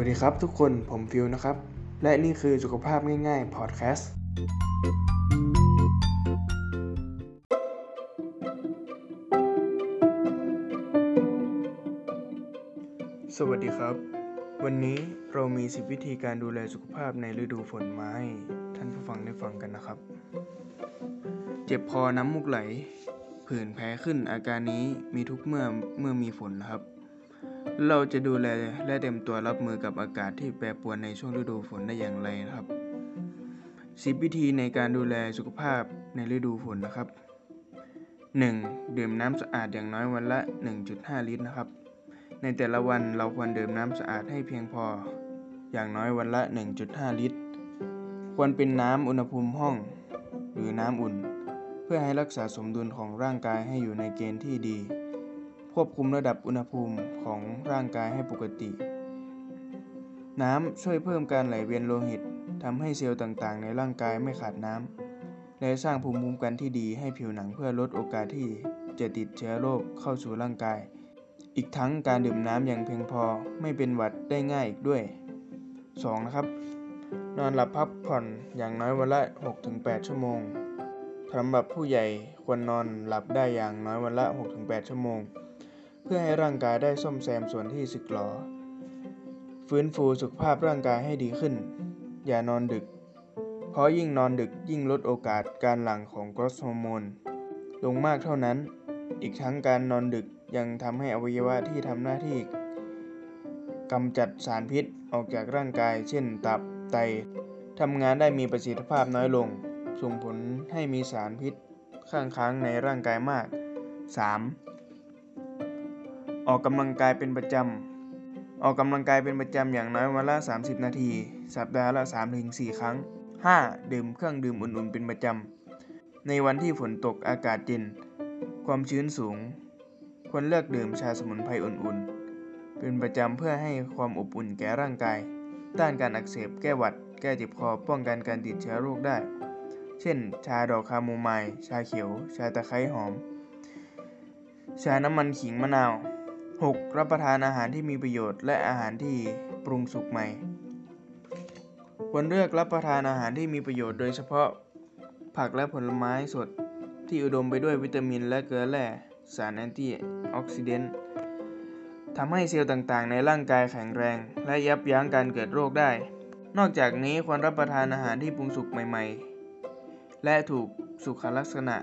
วัสดีครับทุกคนผมฟิวนะครับ และนี่คือสุขภาพง่ายๆพอดแคสต์สวัสดีครับ วันนี้เรามี 10 วิธีการดูแลสุขภาพในฤดูฝนมาให้ท่านผู้ฟังได้ฟังกันนะครับ เจ็บคอน้ำมูกไหล ผื่นแพ้ขึ้นอาการนี้มีทุกเมื่อเมื่อมีฝนนะครับ เราจะดูแลและเตรียมตัวรับมือกับอากาศที่แปรปรวนในช่วงฤดูฝนได้อย่างไรนะครับ 10 วิธีในการดูแลสุขภาพในฤดูฝนนะครับ 1. ดื่มน้ำสะอาดอย่างน้อยวันละ 1.5 ลิตรนะครับ ในแต่ละวันเราควรดื่มน้ำสะอาดให้เพียงพอ อย่างน้อยวันละ 1.5 ลิตร ควรเป็นน้ำอุณหภูมิห้อง หรือน้ำอุ่น เพื่อให้รักษาสมดุลของร่างกายให้อยู่ในเกณฑ์ที่ดี ควบคุมระดับอุณหภูมิของร่างกายให้ปกติ น้ำช่วยเพิ่มการไหลเวียนโลหิตทำให้เซลล์ต่างๆ ในร่างกายไม่ขาดน้ำและสร้างภูมิคุ้มกันที่ดีให้ผิวหนังเพื่อลดโอกาสที่จะติดเชื้อโรคเข้าสู่ร่างกาย อีกทั้งการดื่มน้ำอย่างเพียงพอไม่เป็นหวัดได้ง่ายอีกด้วย 2. นะครับนอนหลับพักผ่อนอย่างน้อยวันละ 6-8 ชั่วโมงสำหรับผู้ใหญ่ควรนอนหลับได้อย่างน้อยวันละ 6-8 ชั่วโมง เพื่อให้ร่างกายได้ซ่อมแซมส่วนที่สึกหรอ ฟื้นฟูสุขภาพร่างกายให้ดีขึ้น อย่านอนดึก เพราะยิ่งนอนดึกยิ่งลดโอกาสการหลั่งของกรดฮอร์โมนลงมากเท่านั้น อีกทั้งการนอนดึกยังทำให้อวัยวะที่ทำหน้าที่กำจัดสารพิษออกจากร่างกาย เช่น ตับ ไตทำงานได้มีประสิทธิภาพน้อยลง ส่งผลให้มีสารพิษข้างค้างในร่างกายมาก 3. ออกกำลังกายเป็นประจำ ออกกำลังกายเป็นประจำอย่างน้อยวันละ 30 นาที สัปดาห์ละ 3-4 ครั้ง 5. ดื่มเครื่องดื่มอุ่นๆเป็นประจำ ในวันที่ฝนตกอากาศเย็น ความชื้นสูง ควรเลือกดื่มชาสมุนไพรอุ่นๆ เป็นประจำเพื่อให้ความอบอุ่นแก่ร่างกาย ต้านการอักเสบ แก้หวัด แก้เจ็บคอ ป้องกันการติดเชื้อโรคได้ เช่น ชาดอกคาโมไมล์ ชาเขียว ชาตะไคร้หอม ชาน้ำมันขิงมะนาว 6. รับประทานอาหารที่มีประโยชน์ และอาหารที่ปรุงสุกใหม่ ควรเลือกรับประทานอาหารที่มีประโยชน์โดยเฉพาะผักและผลไม้สดที่อุดมไปด้วยวิตามินและเกลือแร่สารแอนตี้ออกซิเดนต์ทำให้เซลล์ต่างๆ ในร่างกายแข็งแรง และยับยั้งการเกิดโรคได้ นอกจากนี้ควรรับประทานอาหารที่ปรุงสุกใหม่ ๆ และถูกสุขลักษณะ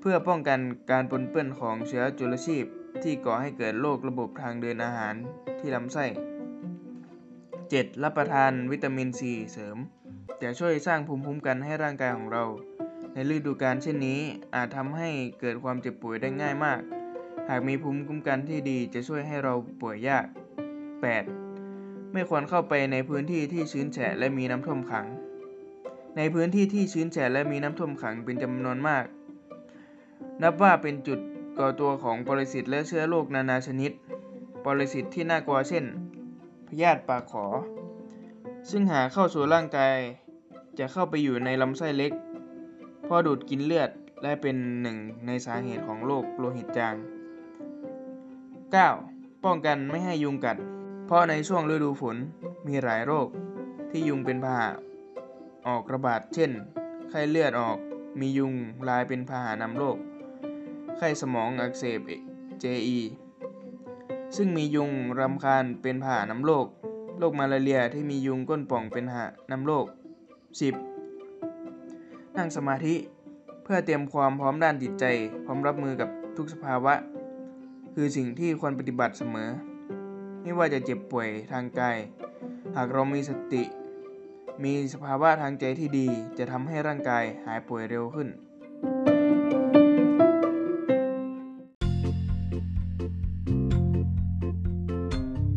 เพื่อป้องกันการปนเปื้อนของเชื้อจุลชีพ ที่ก่อให้เกิดโรคระบบทางเดินอาหารที่ลำไส้ 7. รับประทานวิตามินซีเสริม จะช่วยสร้างภูมิคุ้มกันให้ร่างกายของเรา ในฤดูกาลเช่นนี้อาจทำให้เกิดความเจ็บป่วยได้ง่ายมาก หากมีภูมิคุ้มกันที่ดีจะช่วยให้เราป่วยยาก 8. ไม่ควรเข้าไปในพื้นที่ที่ชื้นแฉะและมีน้ำท่วมขัง ในพื้นที่ที่ชื้นแฉะและมีน้ำท่วมขังเป็นจำนวนมาก นับว่าเป็นจุด ก่อตัวของปรสิตและเชื้อโรคนานาชนิด ปรสิตที่น่ากลัวเช่น พยาธิปากขอ ซึ่งหาเข้าสู่ร่างกาย จะเข้าไปอยู่ในลำไส้เล็ก พอดูดกินเลือดและเป็นหนึ่งในสาเหตุของโรคโลหิตจาง 9. ป้องกันไม่ให้ยุงกัด เพราะในช่วงฤดูฝนมีหลายโรคที่ยุงเป็นพาหะออกระบาดเช่น ไข้เลือดออกมียุงลายเป็นพาหะนำโรค ไข้สมองอักเสบ JE ซึ่งมียุงรำคาญเป็นพาหะนำโรค โรคมาลาเรียที่มียุงก้นป่องเป็นพาหะนำโรค 10. นั่งสมาธิเพื่อเตรียมความพร้อมด้านจิตใจ พร้อมรับมือกับทุกสภาวะ คือสิ่งที่ควรปฏิบัติเสมอ ไม่ว่าจะเจ็บป่วยทางกาย หากเรามีสติ มีสภาวะทางใจที่ดี จะทำให้ร่างกายหายป่วยเร็วขึ้น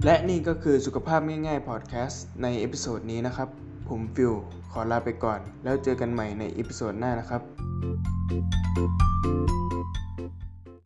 และนี่ก็คือสุขภาพง่ายๆพอดแคสต์ใน episode นี้นะครับ ผมฟิลขอลาไปก่อน แล้วเจอกันใหม่ใน episode หน้านะครับ